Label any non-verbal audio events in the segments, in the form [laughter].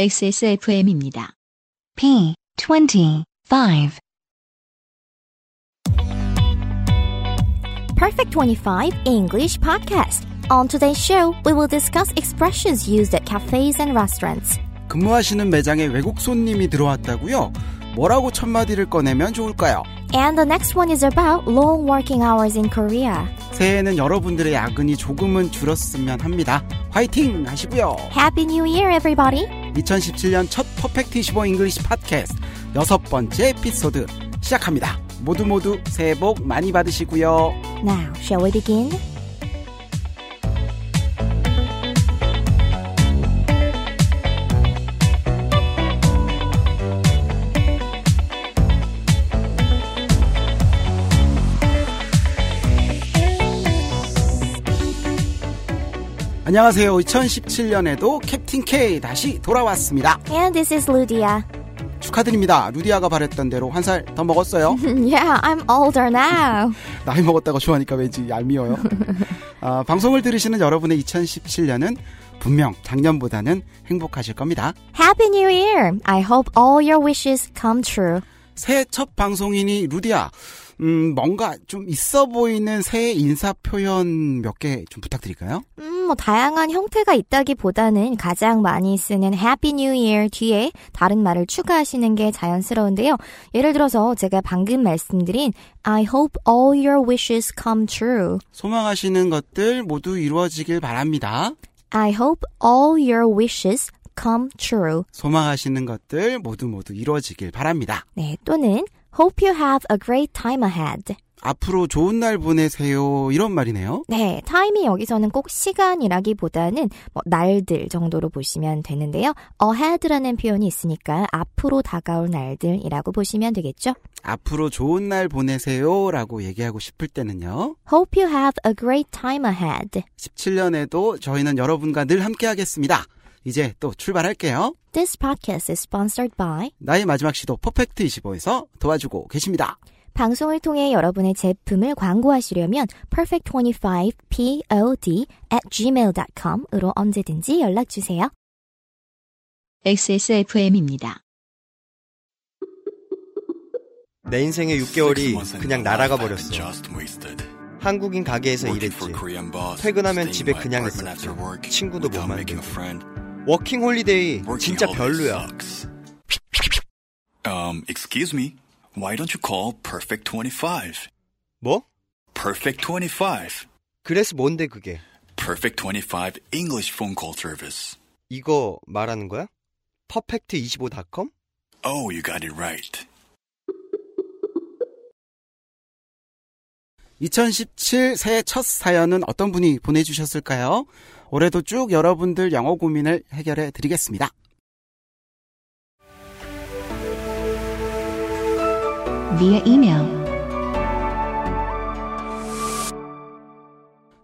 XSFM입니다. P 25 Perfect 25 English Podcast. On today's show, we will discuss expressions used at cafes and restaurants. 근무하시는 매장에 외국 손님이 들어왔다고요? 뭐라고 첫 마디를 꺼내면 좋을까요? And the next one is about long working hours in Korea. 새해에는 여러분들의 야근이 조금은 줄었으면 합니다. 화이팅 하시고요. Happy New Year, everybody! 2017년 첫 Perfect 25 English 팟캐스트 여섯 번째 에피소드 시작합니다. 모두 모두 새해 복 많이 받으시고요. Now, shall we begin? 안녕하세요. 2017년에도 캡틴 K 다시 돌아왔습니다. And this is Ludia. 축하드립니다. 루디아가 바랬던 대로 한 살 더 먹었어요. [laughs] yeah, I'm older now. [laughs] 나이 먹었다고 좋아하니까 왠지 얄미워요. [laughs] 아, 방송을 들으시는 여러분의 2017년은 분명 작년보다는 행복하실 겁니다. Happy New Year! I hope all your wishes come true. 새해 첫 방송이니 루디아, 음, 뭔가 좀 있어 보이는 새해 인사 표현 몇 개 좀 부탁드릴까요? 음, 뭐 다양한 형태가 있다기보다는 가장 많이 쓰는 Happy New Year 뒤에 다른 말을 추가하시는 게 자연스러운데요. 예를 들어서 제가 방금 말씀드린 I hope all your wishes come true. 소망하시는 것들 모두 이루어지길 바랍니다. I hope all your wishes come true. 소망하시는 것들 모두 모두 이루어지길 바랍니다. 네, 또는 Hope you have a great time ahead. 앞으로 좋은 날 보내세요. 이런 말이네요. 네, 타임이 여기서는 꼭 시간이라기보다는 뭐 날들 정도로 보시면 되는데요. ahead라는 표현이 있으니까 앞으로 다가올 날들이라고 보시면 되겠죠. 앞으로 좋은 날 보내세요. 라고 얘기하고 싶을 때는요. Hope you have a great time ahead. 17년에도 저희는 여러분과 늘 함께 하겠습니다. 이제 또 출발할게요. This podcast is sponsored by 나의 마지막 시도 퍼펙트 25에서 도와주고 계십니다. 방송을 통해 여러분의 제품을 광고하시려면 perfect25pod at gmail.com으로 언제든지 연락 주세요. XSFM입니다. 내 인생의 6개월이 그냥 날아가 버렸어. 한국인 가게에서 일했지. 퇴근하면 집에 그냥 있었지. 친구도 못 만들고. 워킹 홀리데이 진짜 별로야. Um, excuse me. Why don't you call Perfect 25? 뭐? Perfect 25. 그래서 뭔데 그게? Perfect 25 English phone call service. 이거 말하는 거야? 퍼펙트25.com? Oh, you got it right. 2017 새해 첫 사연은 어떤 분이 보내주셨을까요? 올해도 쭉 여러분들 영어 고민을 해결해 드리겠습니다. via email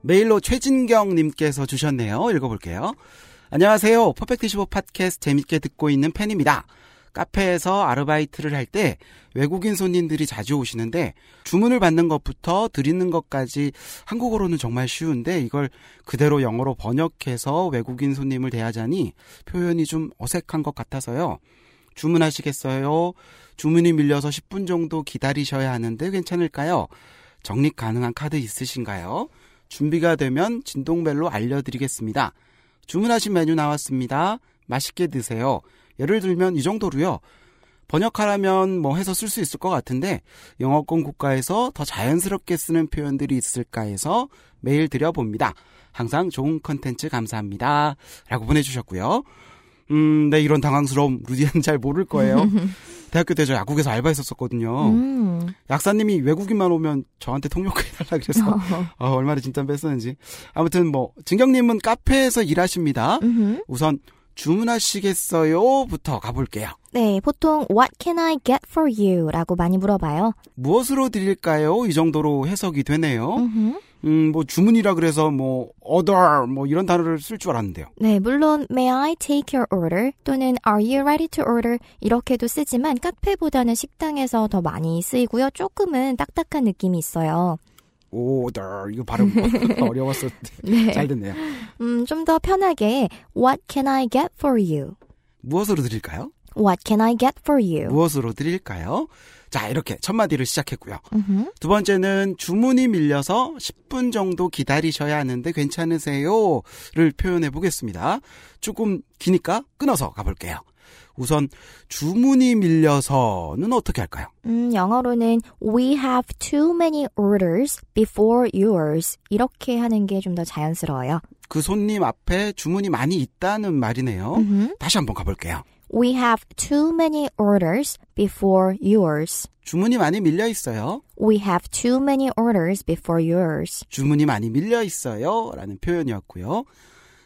메일로 최진경님께서 주셨네요. 읽어볼게요. 안녕하세요. 퍼펙트 15 팟캐스트 재밌게 듣고 있는 팬입니다. 카페에서 아르바이트를 할 때 외국인 손님들이 자주 오시는데 주문을 받는 것부터 드리는 것까지 한국어로는 정말 쉬운데 이걸 그대로 영어로 번역해서 외국인 손님을 대하자니 표현이 좀 어색한 것 같아서요. 주문하시겠어요? 주문이 밀려서 10분 정도 기다리셔야 하는데 괜찮을까요? 적립 가능한 카드 있으신가요? 준비가 되면 진동벨로 알려드리겠습니다. 주문하신 메뉴 나왔습니다. 맛있게 드세요. 예를 들면 이 정도로요. 번역하라면 뭐 해서 쓸 수 있을 것 같은데 영어권 국가에서 더 자연스럽게 쓰는 표현들이 있을까 해서 메일 드려봅니다. 항상 좋은 컨텐츠 감사합니다. 라고 보내주셨고요. 음, 네, 이런 당황스러움 루디는 잘 모를 거예요. [laughs] 대학교 때 저 야국에서 알바했었거든요. 음. 약사님이 외국인만 오면 저한테 통역해달라 [laughs] 그래서 [laughs] 어, 얼마나 진짜 뺐었는지. 아무튼 뭐 진경님은 카페에서 일하십니다. 음흠. 우선 주문하시겠어요?부터 가볼게요. 네, 보통 What can I get for you? 라고 많이 물어봐요. 무엇으로 드릴까요? 이 정도로 해석이 되네요. 음흠. 음, 뭐 주문이라 그래서 뭐 order 뭐 이런 단어를 쓸 줄 알았는데요. 네, 물론 May I take your order 또는 Are you ready to order 이렇게도 쓰지만 카페보다는 식당에서 더 많이 쓰이고요. 조금은 딱딱한 느낌이 있어요. Order 이거 발음 [laughs] 어려웠었는데 네. 잘 됐네요. 음, 좀 더 편하게 What can I get for you? 무엇으로 드릴까요? What can I get for you? 무엇으로 드릴까요? 자, 이렇게 첫 마디를 시작했고요. 음흠. 두 번째는 주문이 밀려서 10분 정도 기다리셔야 하는데 괜찮으세요? 를 표현해 보겠습니다. 조금 기니까 끊어서 가볼게요. 우선 주문이 밀려서는 어떻게 할까요? 음, 영어로는 we have too many orders before yours 이렇게 하는 게 좀 더 자연스러워요. 그 손님 앞에 주문이 많이 있다는 말이네요. 음흠. 다시 한번 가볼게요. We have too many orders before yours. 주문이 많이 밀려 있어요. We have too many orders before yours. 주문이 많이 밀려 있어요. 라는 표현이었고요.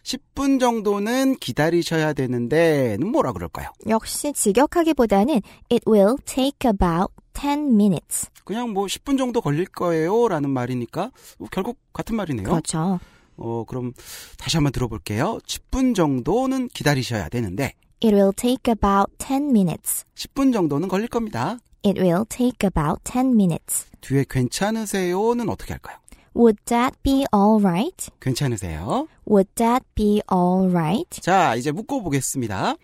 10분 정도는 기다리셔야 되는데는 뭐라 그럴까요? 역시 직역하기보다는 it will take about 10 minutes. 그냥 뭐 10분 정도 걸릴 거예요. 라는 말이니까 뭐 결국 같은 말이네요. 그렇죠. 어, 그럼 다시 한번 들어볼게요. 10분 정도는 기다리셔야 되는데 It will take about 10 minutes. 10분 정도는 걸릴 겁니다. It will take about 10 minutes. 뒤에 괜찮으세요는 어떻게 할까요? Would that be alright? 괜찮으세요? Would that be alright? 자, 이제 묶어보겠습니다.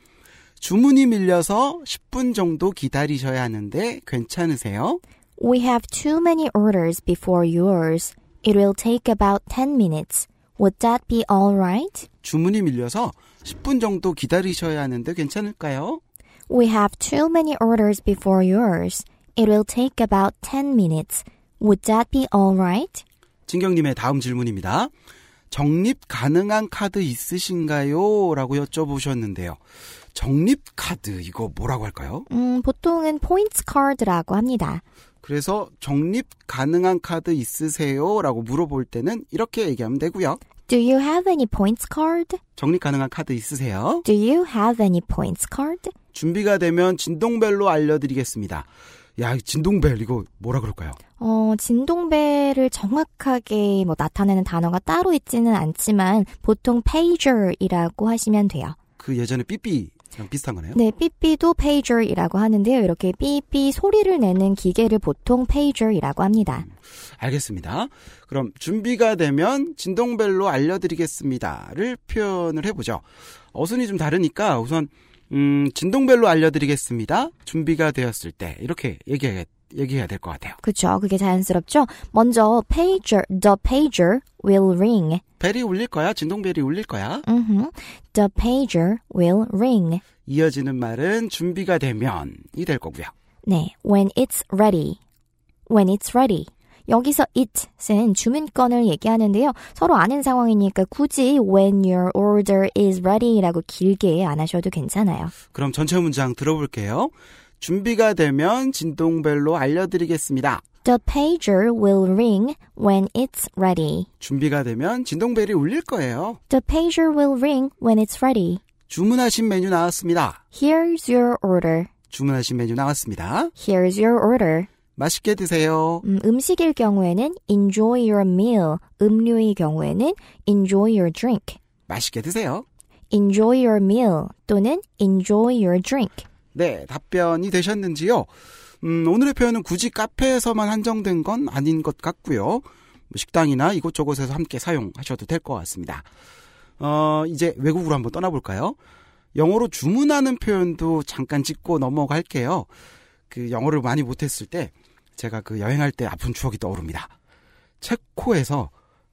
주문이 밀려서 10분 정도 기다리셔야 하는데 괜찮으세요? We have too many orders before yours. It will take about 10 minutes. Would that be alright? 주문이 밀려서 10분 정도 기다리셔야 하는데 괜찮을까요? We have too many orders before yours. It will take about 10 minutes. Would that be alright? 진경님의 다음 질문입니다. 적립 가능한 카드 있으신가요? 라고 여쭤보셨는데요. 적립 카드, 이거 뭐라고 할까요? 음, 보통은 포인트 카드라고 합니다. 그래서 적립 가능한 카드 있으세요? 라고 물어볼 때는 이렇게 얘기하면 되고요. Do you have any points card? 적립 가능한 카드 있으세요? Do you have any points card? 준비가 되면 진동벨로 알려드리겠습니다. 야, 진동벨, 이거 뭐라 그럴까요? 어, 진동벨을 정확하게 뭐 나타내는 단어가 따로 있지는 않지만 보통 pager이라고 하시면 돼요. 그 예전에 삐삐랑 비슷한 거네요. 네, 삐삐도 pager이라고 하는데요. 이렇게 삐삐 소리를 내는 기계를 보통 pager이라고 합니다. 알겠습니다. 그럼 준비가 되면 진동벨로 알려드리겠습니다를 표현을 해보죠. 어순이 좀 다르니까 우선 음, 진동벨로 알려드리겠습니다. 준비가 되었을 때 이렇게 얘기해, 얘기해야 될 것 같아요. 그쵸. 그게 자연스럽죠? 먼저 pager, the pager will ring. 벨이 울릴 거야. 진동벨이 울릴 거야. 음흠. The pager will ring. 이어지는 말은 준비가 되면이 될 거고요. 네, when it's ready. when it's ready. 여기서 it은 주문권을 얘기하는데요. 서로 아는 상황이니까 굳이 when your order is ready라고 길게 안 하셔도 괜찮아요. 그럼 전체 문장 들어볼게요. 준비가 되면 진동벨로 알려드리겠습니다. The pager will ring when it's ready. 준비가 되면 진동벨이 울릴 거예요. The pager will ring when it's ready. 주문하신 메뉴 나왔습니다. Here's your order. 주문하신 메뉴 나왔습니다. Here's your order. 맛있게 드세요. 음, 음식일 경우에는 enjoy your meal. 음료의 경우에는 enjoy your drink. 맛있게 드세요. enjoy your meal 또는 enjoy your drink. 네, 답변이 되셨는지요? 음, 오늘의 표현은 굳이 카페에서만 한정된 건 아닌 것 같고요. 뭐 식당이나 이곳저곳에서 함께 사용하셔도 될 것 같습니다. 어, 이제 외국으로 한번 떠나볼까요? 영어로 주문하는 표현도 잠깐 짚고 넘어갈게요. 그 영어를 많이 못했을 때 제가 그 여행할 때 아픈 추억이 떠오릅니다. 체코에서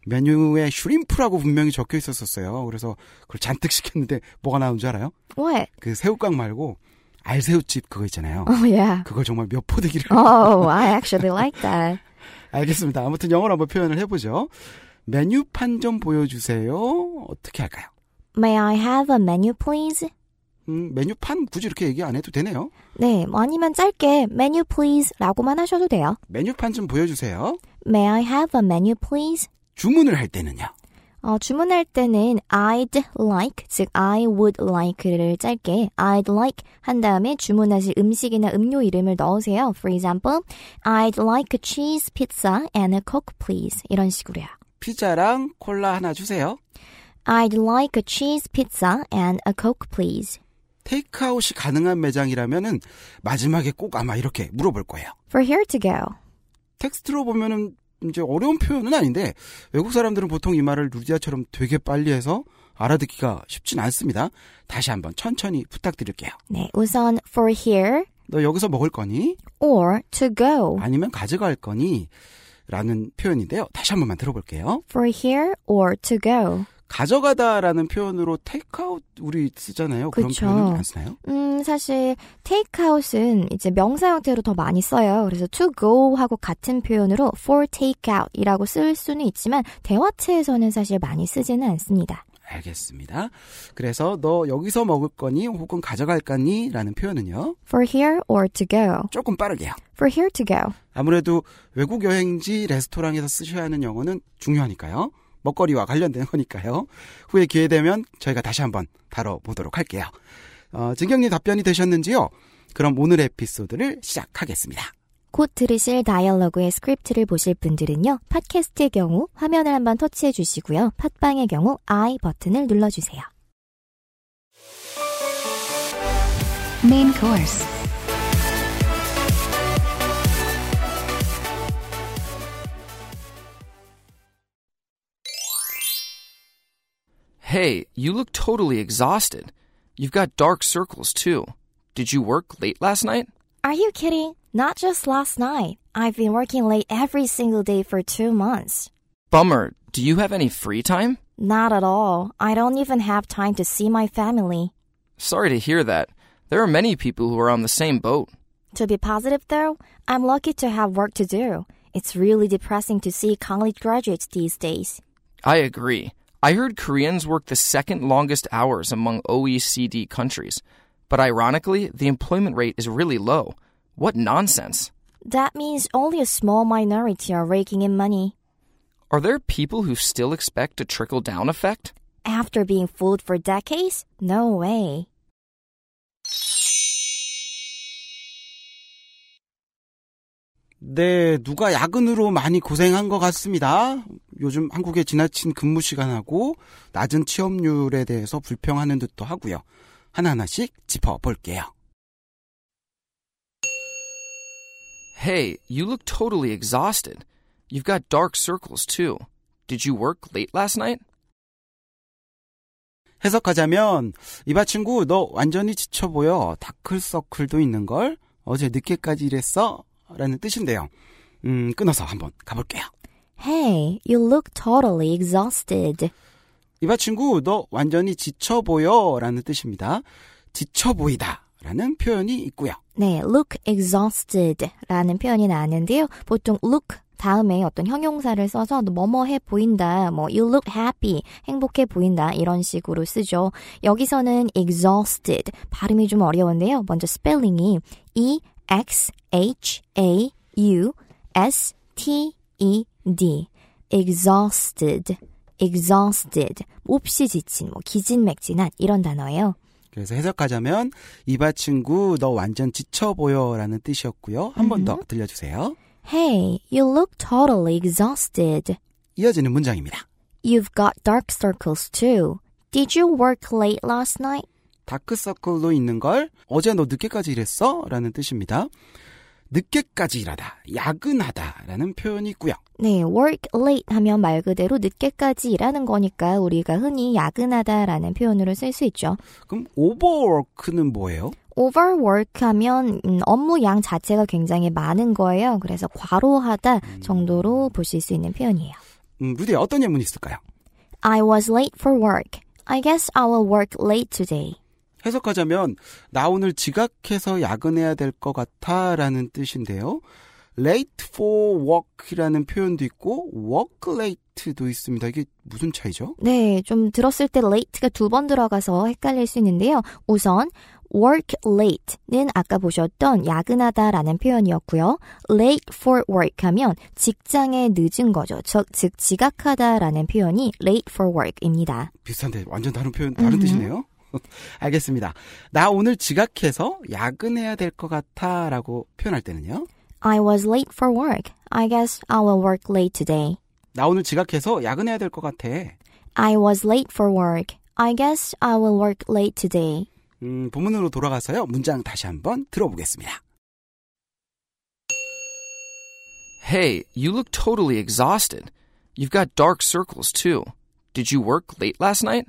메뉴에 슈림프라고 분명히 적혀 있었었어요. 그래서 그걸 잔뜩 시켰는데 뭐가 나온 줄 알아요? What? 그 새우깡 말고 알새우집 그거 있잖아요. Oh yeah. 그걸 정말 몇 포대기를 Oh, I actually like that. [laughs] 알겠습니다. 아무튼 영어로 한번 표현을 해보죠. 메뉴판 좀 보여주세요. 어떻게 할까요? May I have a menu, please? 음, 메뉴판 굳이 이렇게 얘기 안 해도 되네요. 네, 뭐 아니면 짧게 menu, please라고만 하셔도 돼요. 메뉴판 좀 보여주세요. May I have a menu, please? 주문을 할 때는요. 어, 주문할 때는 I'd like, 즉 I would like를 짧게 I'd like 한 다음에 주문하실 음식이나 음료 이름을 넣으세요. For example, I'd like a cheese pizza and a coke, please. 이런 식으로요. 피자랑 콜라 하나 주세요. I'd like a cheese pizza and a coke, please. 테이크아웃이 가능한 매장이라면은 마지막에 꼭 아마 이렇게 물어볼 거예요. For here to go. 텍스트로 보면은 이제 어려운 표현은 아닌데 외국 사람들은 보통 이 말을 루디아처럼 되게 빨리 해서 알아듣기가 쉽진 않습니다. 다시 한번 천천히 부탁드릴게요. 네, 우선 for here 너 여기서 먹을 거니? or to go. 아니면 가져갈 거니? 라는 표현인데요. 다시 한 번만 들어볼게요. for here or to go. 가져가다라는 표현으로 테이크아웃 우리 쓰잖아요. 그런 그쵸. 표현은 안 쓰나요? 음, 사실 takeout은 이제 명사 형태로 더 많이 써요. 그래서 to go 하고 같은 표현으로 for takeout이라고 쓸 수는 있지만 대화체에서는 사실 많이 쓰지는 않습니다. 알겠습니다. 그래서 너 여기서 먹을 거니 혹은 가져갈 거니? 라는 표현은요. for here or to go. 조금 빠르게요. for here to go. 아무래도 외국 여행지 레스토랑에서 쓰셔야 하는 영어는 중요하니까요. 먹거리와 관련된 거니까요. 후에 기회 되면 저희가 다시 한번 다뤄보도록 할게요. 어, 진경님 답변이 되셨는지요? 그럼 오늘의 에피소드를 시작하겠습니다. 곧 들으실 dialogue의 스크립트를 보실 분들은요. 팟캐스트의 경우 화면을 한번 터치해 주시고요. 팟빵의 경우 I 버튼을 눌러주세요. Main course. Hey, you look totally exhausted. You've got dark circles, too. Did you work late last night? Are you kidding? Not just last night. I've been working late every single day for two months. Bummer. Do you have any free time? Not at all. I don't even have time to see my family. Sorry to hear that. There are many people who are on the same boat. To be positive though, I'm lucky to have work to do. It's really depressing to see college graduates these days. I agree. I heard Koreans work the second longest hours among OECD countries. But ironically, the employment rate is really low. What nonsense. That means only a small minority are raking in money. Are there people who still expect a trickle down effect? After being fooled for decades? No way. 네, 누가 야근으로 많이 고생한 것 같습니다. 요즘 한국의 지나친 근무 시간하고 낮은 취업률에 대해서 불평하는 듯도 하고요. 하나하나씩 짚어볼게요. Hey, you look totally exhausted. You've got dark circles, too. Did you work late last night? 해석하자면 이봐 친구 너 완전히 지쳐 보여 다클서클도 있는 걸 어제 늦게까지 일했어 라는 뜻인데요 음 끊어서 한번 가볼게요 Hey, you look totally exhausted. 이봐 친구 너 완전히 지쳐 보여 라는 뜻입니다 지쳐 보이다 라는 표현이 있고요 네, look exhausted 라는 표현이 나왔는데요. 보통 look 다음에 어떤 형용사를 써서 뭐뭐해 보인다, 뭐 you look happy, 행복해 보인다 이런 식으로 쓰죠. 여기서는 exhausted 발음이 좀 어려운데요. 먼저 스펠링이 e x h a u s t e d exhausted exhausted 몹시 지친 뭐 기진맥진한 이런 단어예요. 그래서 해석하자면 이봐 친구 너 완전 지쳐 보여 라는 뜻이었고요 한 번 더 들려 주세요 Hey, you look totally exhausted. 이어지는 문장입니다 You've got dark circles too. Did you work late last night? 다크서클도 있는 걸 어제 너 늦게까지 일했어? 라는 뜻입니다 늦게까지 일하다 야근하다 라는 표현이 있고요 네, work late 하면 말 그대로 늦게까지 일하는 거니까 우리가 흔히 야근하다라는 표현으로 쓸 수 있죠. 그럼 오버워크는 뭐예요? overwork 하면 음, 업무 양 자체가 굉장히 많은 거예요. 그래서 과로하다 정도로 보실 수 있는 표현이에요. 음, 루디 어떤 예문이 있을까요? I was late for work. I guess I will work late today. 해석하자면 나 오늘 지각해서 야근해야 될 것 같아라는 뜻인데요. late for work이라는 표현도 있고 work late도 있습니다. 이게 무슨 차이죠? 네, 좀 들었을 때 late가 두 번 들어가서 헷갈릴 수 있는데요. 우선 work late는 아까 보셨던 야근하다라는 표현이었고요. late for work 하면 직장에 늦은 거죠. 즉, 즉 지각하다라는 표현이 late for work입니다. 비슷한데 완전 다른 표현 다른 뜻이네요. 알겠습니다. 나 오늘 지각해서 야근해야 될 것 같아 라고 표현할 때는요. I was late for work. I guess I will work late today. 나 오늘 지각해서 야근해야 될 것 같아. I was late for work. I guess I will work late today. 음, 본문으로 돌아가서요. 문장 다시 한번 들어보겠습니다. Hey, you look totally exhausted. You've got dark circles, too. Did you work late last night?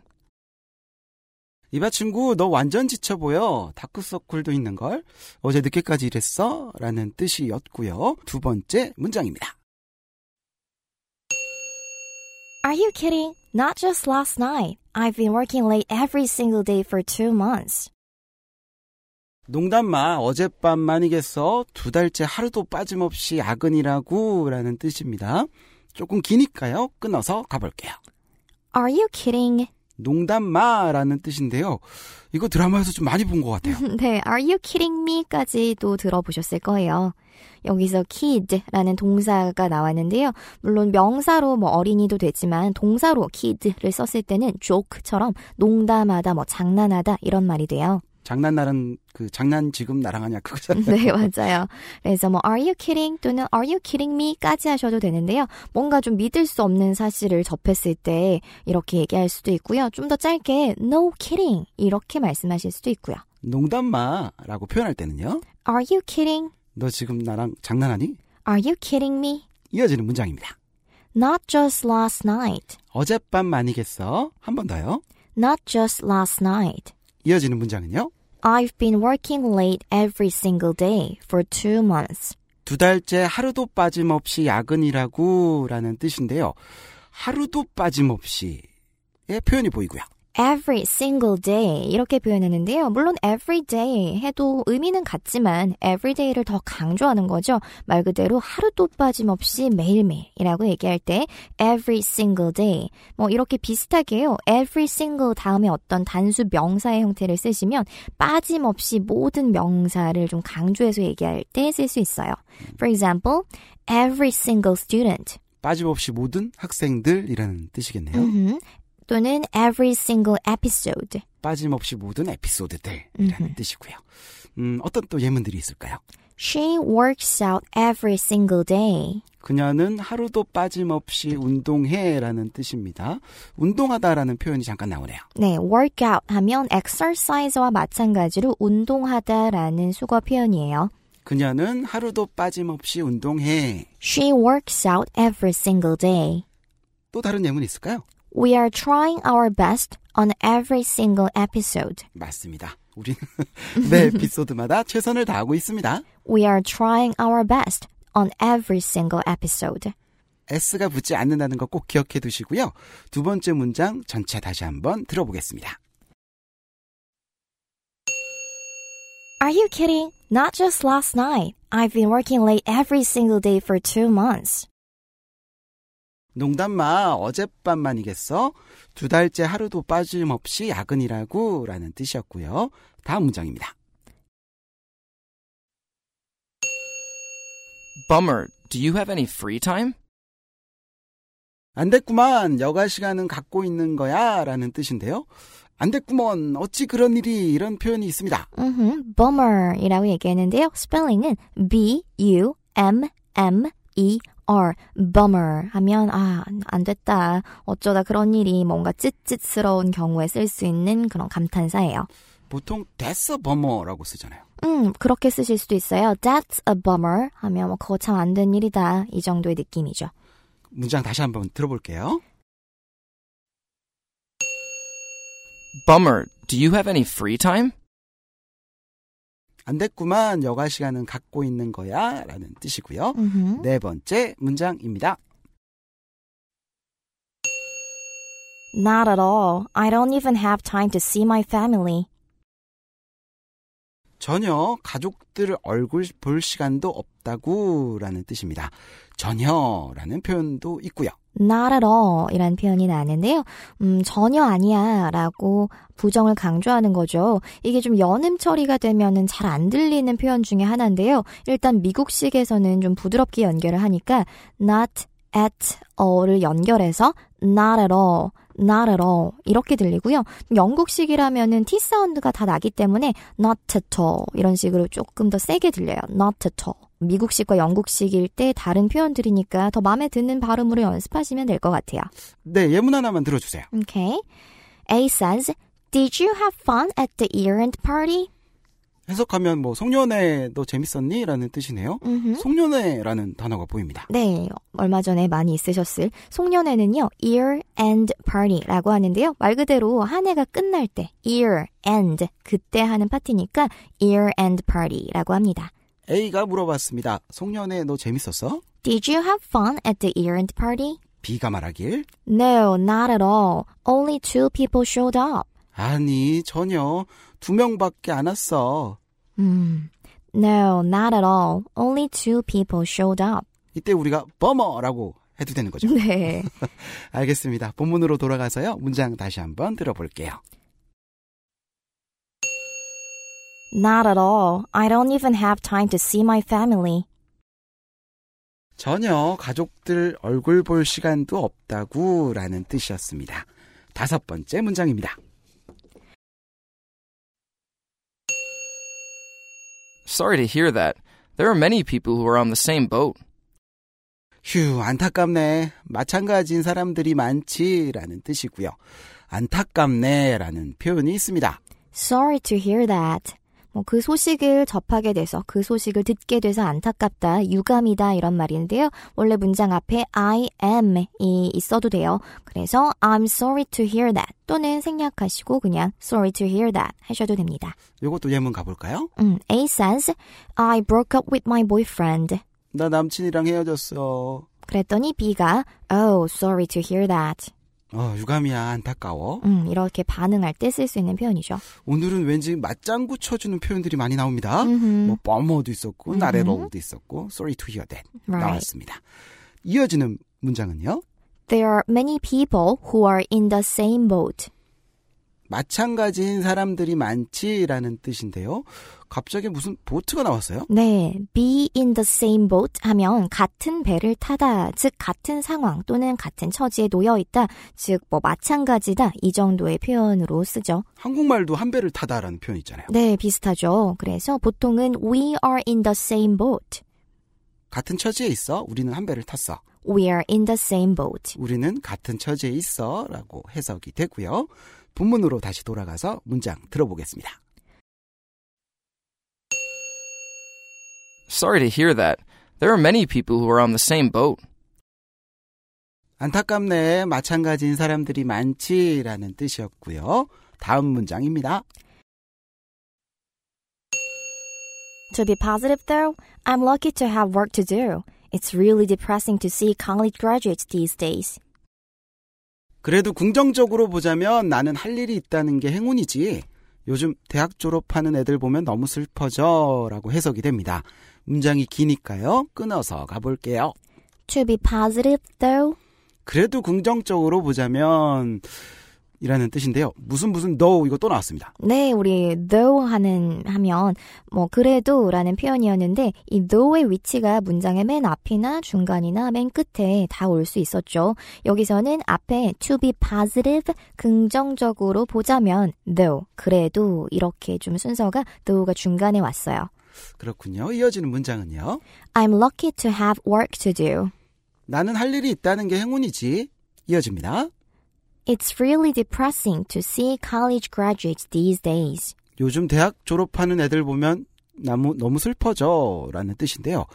이봐 친구 너 완전 지쳐 보여. 다크서클도 있는 걸. 어제 늦게까지 일했어? 라는 뜻이었고요. 두 번째 문장입니다. Are you kidding? Not just last night. I've been working late every single day for two months. 농담 마. 어젯밤만이겠어. 두 달째 하루도 빠짐없이 야근이라고 라는 뜻입니다. 조금 기니까요. 끊어서 가볼게요. Are you kidding? 농담 마라는 뜻인데요. 이거 드라마에서 좀 많이 본 것 같아요. [laughs] 네, Are you kidding me?까지도 들어보셨을 거예요. 여기서 kid라는 동사가 나왔는데요. 물론 명사로 뭐 어린이도 되지만 동사로 kid를 썼을 때는 joke처럼 농담하다, 뭐 장난하다 이런 말이 돼요. 장난 나는 그 장난 지금 나랑 하냐 그거잖아요. 네, 맞아요. 그래서 뭐 are you kidding 또는 are you kidding me까지 하셔도 되는데요. 뭔가 좀 믿을 수 없는 사실을 접했을 때 이렇게 얘기할 수도 있고요. 좀 더 짧게 no kidding 이렇게 말씀하실 수도 있고요. 농담 마라고 표현할 때는요. Are you kidding? 너 지금 나랑 장난하니? Are you kidding me? 이어지는 문장입니다. Not just last night. 어젯밤만이겠어. 한 번 더요. Not just last night. 이어지는 문장은요. I've been working late every single day for two months. 두 달째 하루도 빠짐없이 야근이라고 라는 뜻인데요. 하루도 빠짐없이의 표현이 보이고요. Every single day 이렇게 표현했는데요. 물론 every day 해도 의미는 같지만 every day를 더 강조하는 거죠. 말 그대로 하루도 빠짐없이 매일매일이라고 얘기할 때 every single day 뭐 이렇게 비슷하게요. every single 다음에 어떤 단수 명사의 형태를 쓰시면 빠짐없이 모든 명사를 좀 강조해서 얘기할 때 쓸 수 있어요. For example, every single student 빠짐없이 모든 학생들이라는 뜻이겠네요. 음흠. 또는 every single episode. 빠짐없이 모든 에피소드들이라는 뜻이고요. 음, 어떤 또 예문들이 있을까요? She works out every single day. 그녀는 하루도 빠짐없이 운동해라는 뜻입니다. 운동하다라는 표현이 잠깐 나오네요. 네, workout 하면 exercise와 마찬가지로 운동하다라는 수거 표현이에요. 그녀는 하루도 빠짐없이 운동해. She works out every single day. 또 다른 예문 있을까요? We are trying our best on every single episode. 맞습니다. 우리는 매 에피소드마다 [laughs] 최선을 다하고 있습니다. We are trying our best on every single episode. S가 붙지 않는다는 거 꼭 기억해 두시고요. 두 번째 문장 전체 다시 한번 들어보겠습니다. Are you kidding? Not just last night. I've been working late every single day for two months. 농담 마, 어젯밤만이겠어? 두 달째 하루도 빠짐없이 야근이라고 라는 뜻이었고요. 다음 문장입니다. Bummer, do you have any free time? 안 됐구만, 여가 시간은 갖고 있는 거야 라는 뜻인데요. 안 됐구먼, 어찌 그런 일이 이런 표현이 있습니다. 음, bummer이라고 얘기했는데요. 스펠링은 B U M M E R bummer 하면 아, 안 됐다. 어쩌다 그런 일이 뭔가 찌릿스러운 경우에 쓸 수 있는 그런 감탄사예요. 보통 됐어 버머라고 쓰잖아요. 음, 그렇게 쓰실 수도 있어요. That's a bummer 하면 뭐 그거 참 안 된 일이다. 이 정도의 느낌이죠. 문장 다시 한번 들어볼게요. Bummer, do you have any free time? 안 됐구만, 여가 시간은 갖고 있는 거야 라는 뜻이고요. 음흠. 네 번째 문장입니다. Not at all. I don't even have time to see my family. 전혀 가족들 얼굴 볼 시간도 없다고 라는 뜻입니다. 전혀라는 표현도 있고요. Not at all 이란 표현이 나왔는데요. 음, 전혀 아니야 라고 부정을 강조하는 거죠. 이게 좀 연음 처리가 되면은 잘 안 들리는 표현 중에 하나인데요. 일단 미국식에서는 좀 부드럽게 연결을 하니까 not at all을 연결해서 not at all, not at all 이렇게 들리고요. 영국식이라면은 T 사운드가 다 나기 때문에 not at all 이런 식으로 조금 더 세게 들려요. not at all. 미국식과 영국식일 때 다른 표현들이니까 더 마음에 드는 발음으로 연습하시면 될 것 같아요. 네, 예문 하나만 들어주세요. Okay. A says, Did you have fun at the year-end party? 해석하면 뭐 송년회 너 재밌었니? 라는 뜻이네요. 음흠. 송년회라는 단어가 보입니다. 네, 얼마 전에 많이 있으셨을 송년회는요, year end party라고 하는데요. 말 그대로 한 해가 끝날 때, year end, 그때 하는 파티니까 year end party라고 합니다. A가 물어봤습니다. 송년회 너 재밌었어? Did you have fun at the year end party? B가 말하길. No, not at all. Only two people showed up. 아니, 전혀 두 명밖에 안 왔어. 음, no, not at all. Only two people showed up. 이때 우리가 버머라고 해도 되는 거죠. 네. [laughs] 알겠습니다. 본문으로 돌아가서요. 문장 다시 한번 들어볼게요. Not at all. I don't even have time to see my family. 전혀 가족들 얼굴 볼 시간도 없다고 라는 뜻이었습니다. 다섯 번째 문장입니다. Sorry to hear that. There are many people who are on the same boat. 휴, 안타깝네. 마찬가지인 사람들이 많지 라는 뜻이고요. 안타깝네 라는 표현이 있습니다. Sorry to hear that. 뭐 그 소식을 접하게 돼서 그 소식을 듣게 돼서 안타깝다, 유감이다 이런 말인데요. 원래 문장 앞에 I am이 있어도 돼요. 그래서 I'm sorry to hear that 또는 생략하시고 그냥 sorry to hear that 하셔도 됩니다. 요것도 예문 가볼까요? 음, A says I broke up with my boyfriend. 나 남친이랑 헤어졌어. 그랬더니 B가 Oh, sorry to hear that. 어, 유감이야, 안타까워. 음, 이렇게 반응할 때 쓸 수 있는 표현이죠. 오늘은 왠지 맞장구 쳐주는 표현들이 많이 나옵니다. 음흠. 뭐, 버머도 있었고, 나레로우도 있었고, sorry to hear that Right. 나왔습니다. 이어지는 문장은요? There are many people who are in the same boat. 마찬가지인 사람들이 많지라는 뜻인데요. 갑자기 무슨 보트가 나왔어요? 네, be in the same boat 하면 같은 배를 타다, 즉 같은 상황 또는 같은 처지에 놓여 있다, 즉 뭐 마찬가지다 이 정도의 표현으로 쓰죠. 한국말도 한 배를 타다라는 표현 있잖아요. 네, 비슷하죠. 그래서 보통은 we are in the same boat. 같은 처지에 있어. 우리는 한 배를 탔어. We are in the same boat. 우리는 같은 처지에 있어. 라고 해석이 되고요. 본문으로 다시 돌아가서 문장 들어보겠습니다. Sorry to hear that. There are many people who are on the same boat. 안타깝네. 마찬가지인 사람들이 많지라는 뜻이었고요. 다음 문장입니다. To be positive though, I'm lucky to have work to do. It's really depressing to see college graduates these days. 그래도 긍정적으로 보자면 나는 할 일이 있다는 게 행운이지. 요즘 대학 졸업하는 애들 보면 너무 슬퍼져. 라고 해석이 됩니다. 문장이 기니까요. 끊어서 가볼게요. To be positive though, 그래도 긍정적으로 보자면 이라는 뜻인데요. 무슨 무슨 though 이거 또 나왔습니다. 네, 우리 though 하는 하면 뭐 그래도라는 표현이었는데 이 though의 위치가 문장의 맨 앞이나 중간이나 맨 끝에 다 올 수 있었죠. 여기서는 앞에 to be positive 긍정적으로 보자면 though 그래도 이렇게 좀 순서가 though가 중간에 왔어요. 그렇군요. 이어지는 문장은요. I'm lucky to have work to do. 나는 할 일이 있다는 게 행운이지. 이어집니다. It's really depressing to see college graduates these days. 요즘 대학 졸업하는 애들 보면 너무, 너무 슬퍼져. 라는 뜻인데요.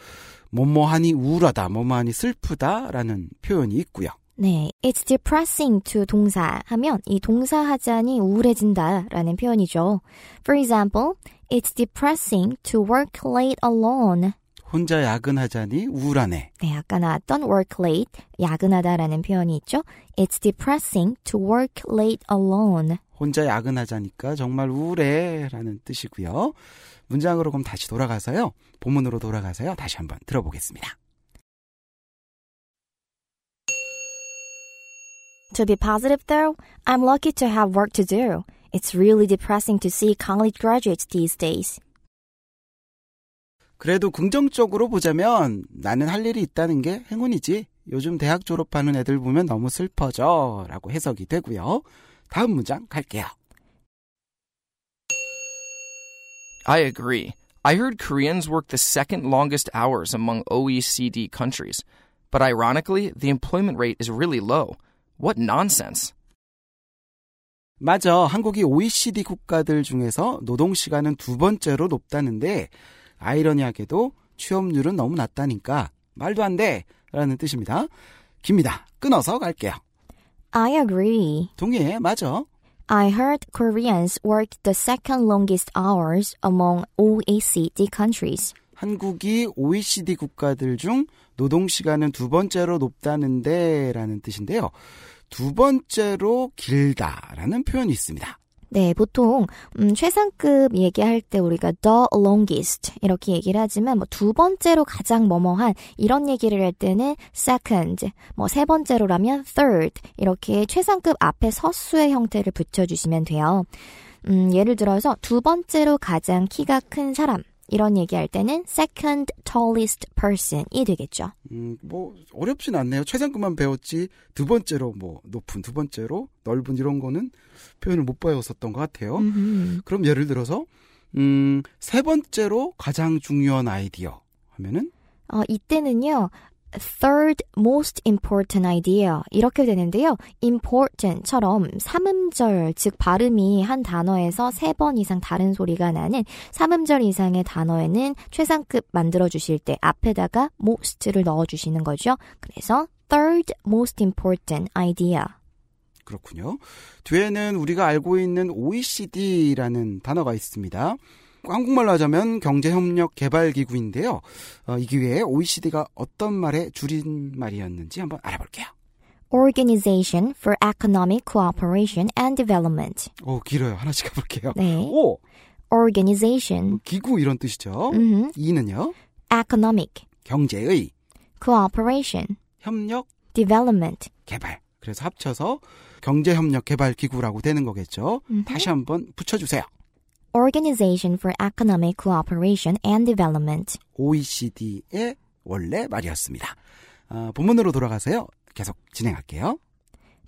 뭐뭐하니 우울하다, 뭐뭐하니 슬프다. 라는 표현이 있고요. 네, it's depressing to 동사 하면 이 동사 하자니 우울해진다 라는 표현이죠. For example, it's depressing to work late alone. 혼자 야근하자니 우울하네. 네, 아까 나왔던 work late, 야근하다라는 표현이 있죠. It's depressing to work late alone. 혼자 야근하자니까 정말 우울해. 라는 뜻이고요. 문장으로 그럼 다시 돌아가서요. 본문으로 돌아가서요. 다시 한번 들어보겠습니다. To be positive though, I'm lucky to have work to do. It's really depressing to see college graduates these days. 그래도 긍정적으로 보자면 나는 할 일이 있다는 게 행운이지. 요즘 대학 졸업하는 애들 보면 너무 슬퍼져. 라고 해석이 되고요. 다음 문장 갈게요. I agree. I heard Koreans work the second longest hours among OECD countries. But ironically, the employment rate is really low. What nonsense. 맞아. 한국이 OECD 국가들 중에서 노동 시간은 두 번째로 높다는데 아이러니하게도 취업률은 너무 낮다니까 말도 안 돼. 라는 뜻입니다. 깁니다. 끊어서 갈게요. I agree. 동의해. 맞아. I heard Koreans worked the second longest hours among OECD countries. 한국이 OECD 국가들 중 노동 시간은 두 번째로 높다는데 라는 뜻인데요. 두 번째로 길다라는 표현이 있습니다. 네, 보통 음, 최상급 얘기할 때 우리가 the longest 이렇게 얘기를 하지만 뭐 두 번째로 가장 뭐뭐한 이런 얘기를 할 때는 second, 뭐 세 번째로라면 third 이렇게 최상급 앞에 서수의 형태를 붙여주시면 돼요. 음, 예를 들어서 두 번째로 가장 키가 큰 사람 이런 얘기할 때는 second tallest person이 되겠죠. 음, 뭐 어렵진 않네요. 최상급만 배웠지 두 번째로 뭐 높은 두 번째로 넓은 이런 거는 표현을 못 배웠었던 것 같아요. 음흠. 그럼 예를 들어서 음, 세 번째로 가장 중요한 아이디어 하면은 어, 이때는요. Third most important idea 이렇게 되는데요. important처럼 삼음절 즉 발음이 한 단어에서 세 번 이상 다른 소리가 나는 삼음절 이상의 단어에는 최상급 만들어 주실 때 앞에다가 most를 넣어 주시는 거죠. 그래서 third most important idea. 그렇군요. 뒤에는 우리가 알고 있는 OECD라는 단어가 있습니다. 한국말로 하자면 경제협력개발기구인데요. 어, 이 기회에 OECD가 어떤 말의 줄임말이었는지 한번 알아볼게요. Organization for Economic Cooperation and Development. 오, 길어요. 하나씩 가볼게요. 네. 오, Organization. 기구 이런 뜻이죠. 이는요, Economic. 경제의 Cooperation. 협력 Development. 개발. 그래서 합쳐서 경제협력개발기구라고 되는 거겠죠. 음흠. 다시 한번 붙여주세요. Organization for Economic Cooperation and Development. OECD의 원래 말이었습니다. 아, 본문으로 돌아가세요. 계속 진행할게요.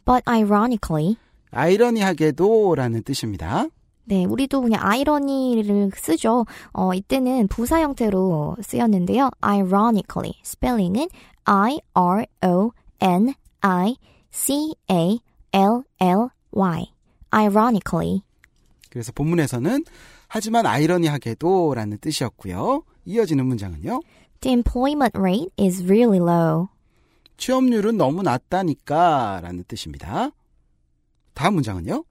But ironically, 아이러니하게도 라는 뜻입니다. 네, 우리도 그냥 아이러니를 쓰죠. 어, 이때는 부사 형태로 쓰였는데요. ironically. 스펠링은 I-R-O-N-I-C-A-L-L-Y. ironically. 그래서 본문에서는 하지만 아이러니하게도 라는 뜻이었고요. 이어지는 문장은요. The employment rate is really low. 취업률은 너무 낮다니까 라는 뜻입니다. 다음 문장은요.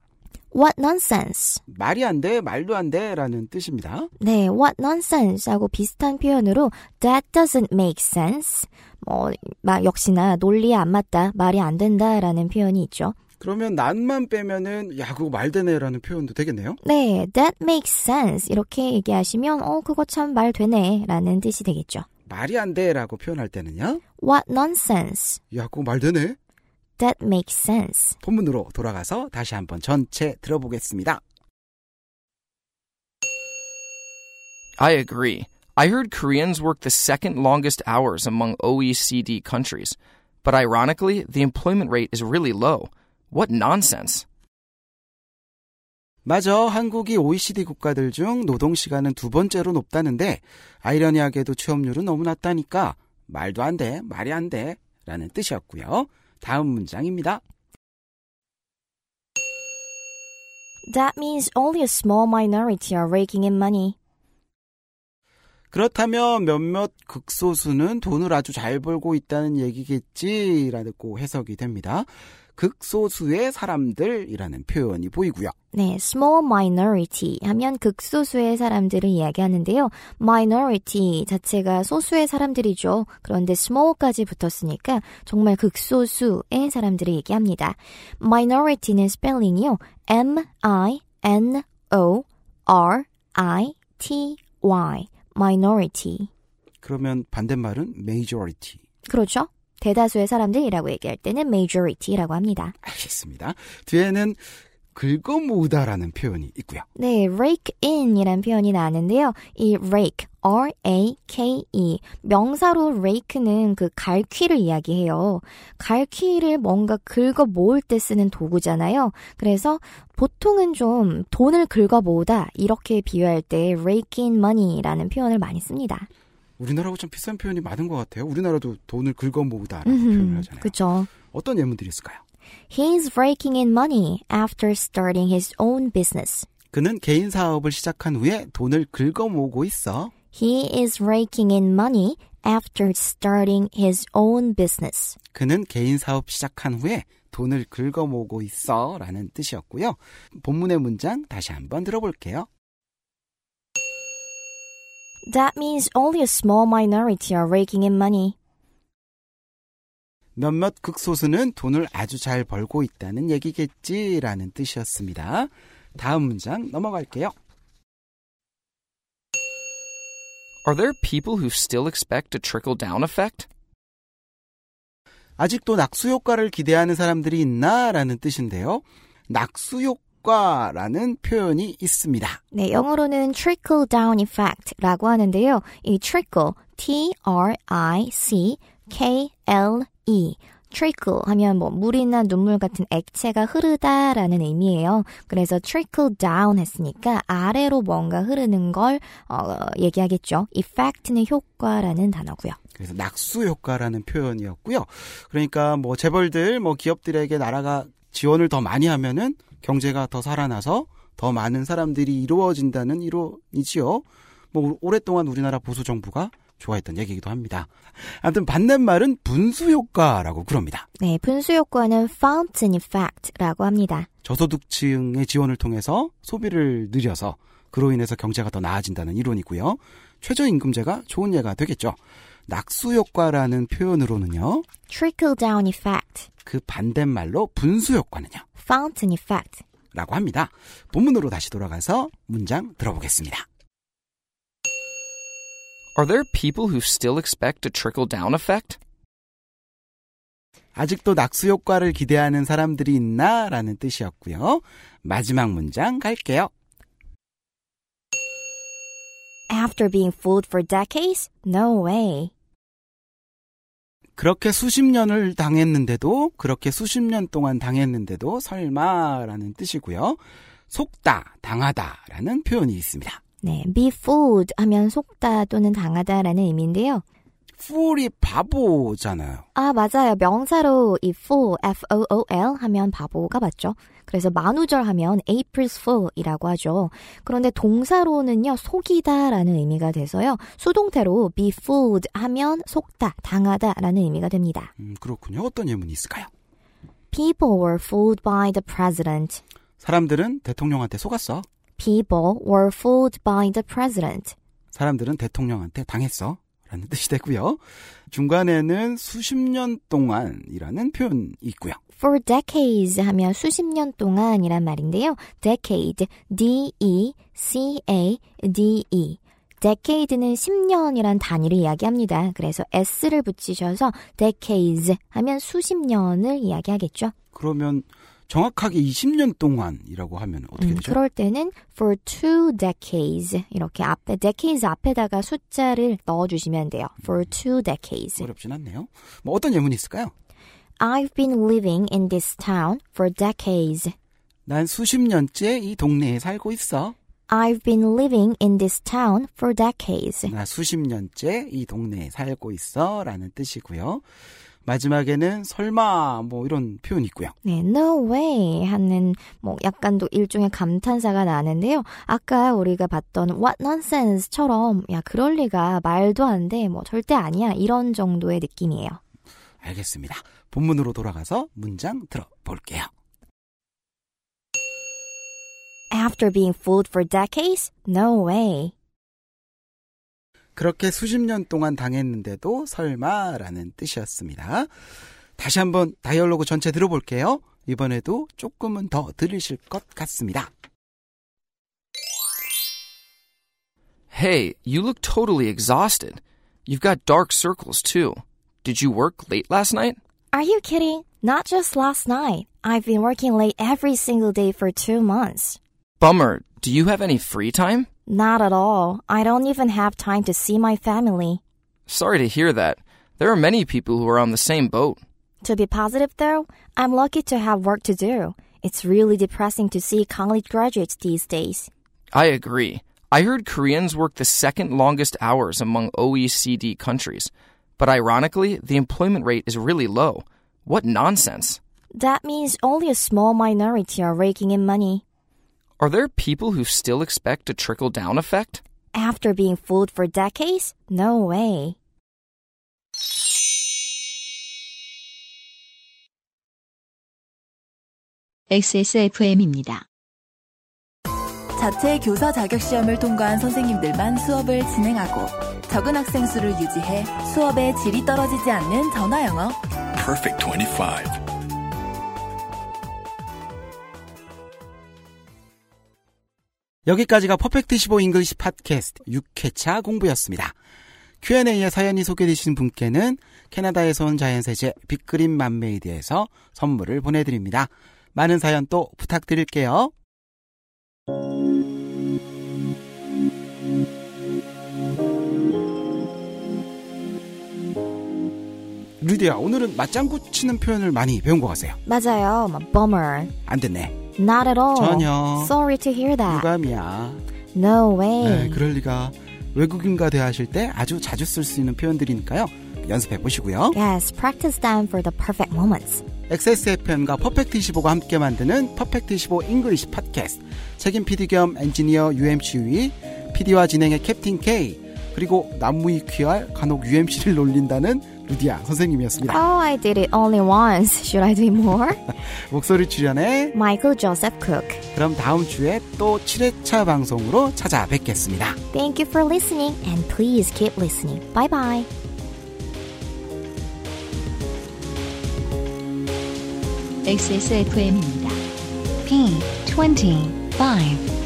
What nonsense. 말이 안 돼, 말도 안 돼 라는 뜻입니다. 네, what nonsense 하고 비슷한 표현으로 that doesn't make sense. 뭐, 마, 역시나 논리에 안 맞다, 말이 안 된다라는 표현이 있죠. 그러면 난만 빼면은 야 그거 말되네 라는 표현도 되겠네요. 네, that makes sense. 이렇게 얘기하시면, 어, 그거 참 말 되네. 라는 뜻이 되겠죠. 말이 안 돼 라고 표현할 때는요. What nonsense. 야 그거 말 되네. That makes sense. 본문으로 돌아가서 다시 한번 전체 들어보겠습니다. I agree. I heard Koreans work the second longest hours among OECD countries. But ironically, the employment rate is really low. What nonsense. 맞아. 한국이 OECD 국가들 중 노동 시간은 두 번째로 높다는데 아이러니하게도 취업률은 너무 낮다니까 말도 안 돼. 말이 안 돼. 라는 뜻이었고요. 다음 문장입니다. That means only a small minority are raking in money. 그렇다면 몇몇 극소수는 돈을 아주 잘 벌고 있다는 얘기겠지라고 해석이 됩니다. 극소수의 사람들이라는 표현이 보이고요. 네, small minority 하면 극소수의 사람들을 이야기하는데요. minority 자체가 소수의 사람들이죠. 그런데 small까지 붙었으니까 정말 극소수의 사람들을 얘기합니다. minority는 스펠링이요. M-I-N-O-R-I-T-Y minority. 그러면 반대말은 majority. 그렇죠? 대다수의 사람들이라고 얘기할 때는 majority라고 합니다. 알겠습니다. 뒤에는 긁어 모으다라는 표현이 있고요. 네, rake in이란 표현이 나왔는데요. 이 rake, R-A-K-E. 명사로 rake는 그 갈퀴를 이야기해요. 갈퀴를 뭔가 긁어 모을 때 쓰는 도구잖아요. 그래서 보통은 좀 돈을 긁어 모으다 이렇게 비유할 때 rake in money라는 표현을 많이 씁니다. 우리나라하고 좀 비슷한 표현이 많은 것 같아요. 우리나라도 돈을 긁어 모으다라는 표현을 하잖아요. 그렇죠. 어떤 예문들이 있을까요? He's raking in money after starting his own business. 그는 개인 사업을 시작한 후에 돈을 긁어모으고 있어. He is raking in money after starting his own business. 그는 개인 사업 시작한 후에 돈을 긁어모으고 있어 라는 뜻이었고요. 본문의 문장 다시 한번 들어볼게요. That means only a small minority are raking in money. 몇몇 극소수는 돈을 아주 잘 벌고 있다는 얘기겠지라는 뜻이었습니다. 다음 문장 넘어갈게요. Are there people who still expect a trickle down effect? 아직도 낙수 효과를 기대하는 사람들이 있나? 라는 뜻인데요. 낙수 효과 라는 표현이 있습니다. 네, 영어로는 trickle down effect라고 하는데요. 이 trickle, T-R-I-C-K-L-E. trickle 하면 뭐 물이나 눈물 같은 액체가 흐르다라는 의미예요. 그래서 trickle down 했으니까 아래로 뭔가 흐르는 걸 어, 얘기하겠죠. effect는 효과라는 단어고요. 그래서 낙수 효과라는 표현이었고요. 그러니까 뭐 재벌들, 뭐 기업들에게 나라가 지원을 더 많이 하면은 경제가 더 살아나서 더 많은 사람들이 이루어진다는 이론이지요. 뭐 오랫동안 우리나라 보수 정부가 좋아했던 얘기이기도 합니다. 아무튼 반대말은 분수 효과라고 그럽니다. 네, 분수 효과는 fountain effect라고 합니다. 저소득층의 지원을 통해서 소비를 늘려서 그로 인해서 경제가 더 나아진다는 이론이고요. 최저임금제가 좋은 예가 되겠죠. 낙수 효과라는 표현으로는요. trickle down effect, 그 반대말로 분수 효과는요. fountain effect. 라고 합니다. 본문으로 다시 돌아가서 문장 들어보겠습니다. Are there people who still expect a trickle down effect? 아직도 낙수 효과를 기대하는 사람들이 있나? 라는 뜻이었고요. 마지막 문장 갈게요. After being fooled for decades? No way. 그렇게 수십 년을 당했는데도, 그렇게 수십 년 동안 당했는데도 설마라는 뜻이고요. 속다, 당하다 라는 표현이 있습니다. 네, be fooled 하면 속다 또는 당하다라는 의미인데요. Fool이 바보잖아요. 아, 맞아요. 명사로 이 fool, F-O-O-L 하면 바보가 맞죠. 그래서 만우절 하면 April's Fool이라고 하죠. 그런데 동사로는요, 속이다라는 의미가 돼서요. 수동태로 be fooled 하면 속다, 당하다라는 의미가 됩니다. 음, 그렇군요. 어떤 예문이 있을까요? People were fooled by the president. 사람들은 대통령한테 속았어. People were fooled by the president. 사람들은 대통령한테 당했어. 라는 뜻이 되고요. 중간에는 수십 년 동안이라는 표현이 있고요. For decades 하면 수십 년 동안이란 말인데요. decade, D-E-C-A-D-E. decade는 10년이란 단위를 이야기합니다. 그래서 s를 붙이셔서 decades 하면 수십 년을 이야기하겠죠. 그러면 정확하게 20년 동안이라고 하면 어떻게 음, 되죠? 그럴 때는 for two decades 이렇게 앞에 decades 앞에다가 숫자를 넣어주시면 돼요. for two decades. 어렵진 않네요. 뭐 어떤 예문이 있을까요? I've been living in this town for decades. 난 수십 년째 이 동네에 살고 있어. I've been living in this town for decades. 나 수십 년째 이 동네에 살고 있어. 라는 뜻이고요. 마지막에는 설마 뭐 이런 표현이 있고요. 네, no way 하는 뭐 약간 또 일종의 감탄사가 나는데요. 아까 우리가 봤던 what nonsense처럼 야 그럴 리가 말도 안 돼. 뭐 절대 아니야. 이런 정도의 느낌이에요. 알겠습니다. 본문으로 돌아가서 문장 들어볼게요. After being fooled for decades? No way. 그렇게 수십 년 동안 당했는데도 설마라는 뜻이었습니다. 다시 한번 다이얼로그 전체 들어볼게요. 이번에도 조금은 더 들으실 것 같습니다. Hey, you look totally exhausted. You've got dark circles, too. Did you work late last night? Are you kidding? Not just last night. I've been working late every single day for two months. Bummer. Do you have any free time? Not at all. I don't even have time to see my family. Sorry to hear that. There are many people who are on the same boat. To be positive though, I'm lucky to have work to do. It's really depressing to see college graduates these days. I agree. I heard Koreans work the second longest hours among OECD countries. But ironically, the employment rate is really low. What nonsense. That means only a small minority are raking in money. Are there people who still expect a trickle down effect? After being fooled for decades? No way. XSFM입니다. 자체 교사 자격 시험을 통과한 선생님들만 수업을 진행하고 적은 학생 수를 유지해 수업의 질이 떨어지지 않는 전화 영어. Perfect 25. 여기까지가 Perfect 15 English 팟캐스트 6회차 공부였습니다. Q&A에 사연이 소개되신 분께는 캐나다에서 온 자연세제 빅그린 맘메이드에서 선물을 보내드립니다. 많은 사연 또 부탁드릴게요. 루디야, 오늘은 맞장구 치는 표현을 많이 배운 것 같아요. 맞아요. 뭐, bummer. 안 됐네. Not at all. 전혀. Sorry to hear that. 유감이야. No way. 네, 그럴 리가. 외국인과 대화하실 때 아주 자주 쓸 수 있는 표현들이니까요. 연습해 보시고요. Yes, practice them for the perfect moments. XSFM과 Perfect 25가 함께 만드는 Perfect 25 English 팟캐스트. 책임 PD 겸 엔지니어 UMC위, PD와 진행의 캡틴 K, 그리고 남무이 QR 간혹 UMC를 놀린다는 루디아 선생님이었습니다. Oh, I did it only once. Should I do it more? 목소리 출연에 Michael Joseph Cook. 그럼 다음 주에 또 7회차 방송으로 찾아뵙겠습니다. Thank you for listening and please keep listening. Bye bye. XSFM입니다. P25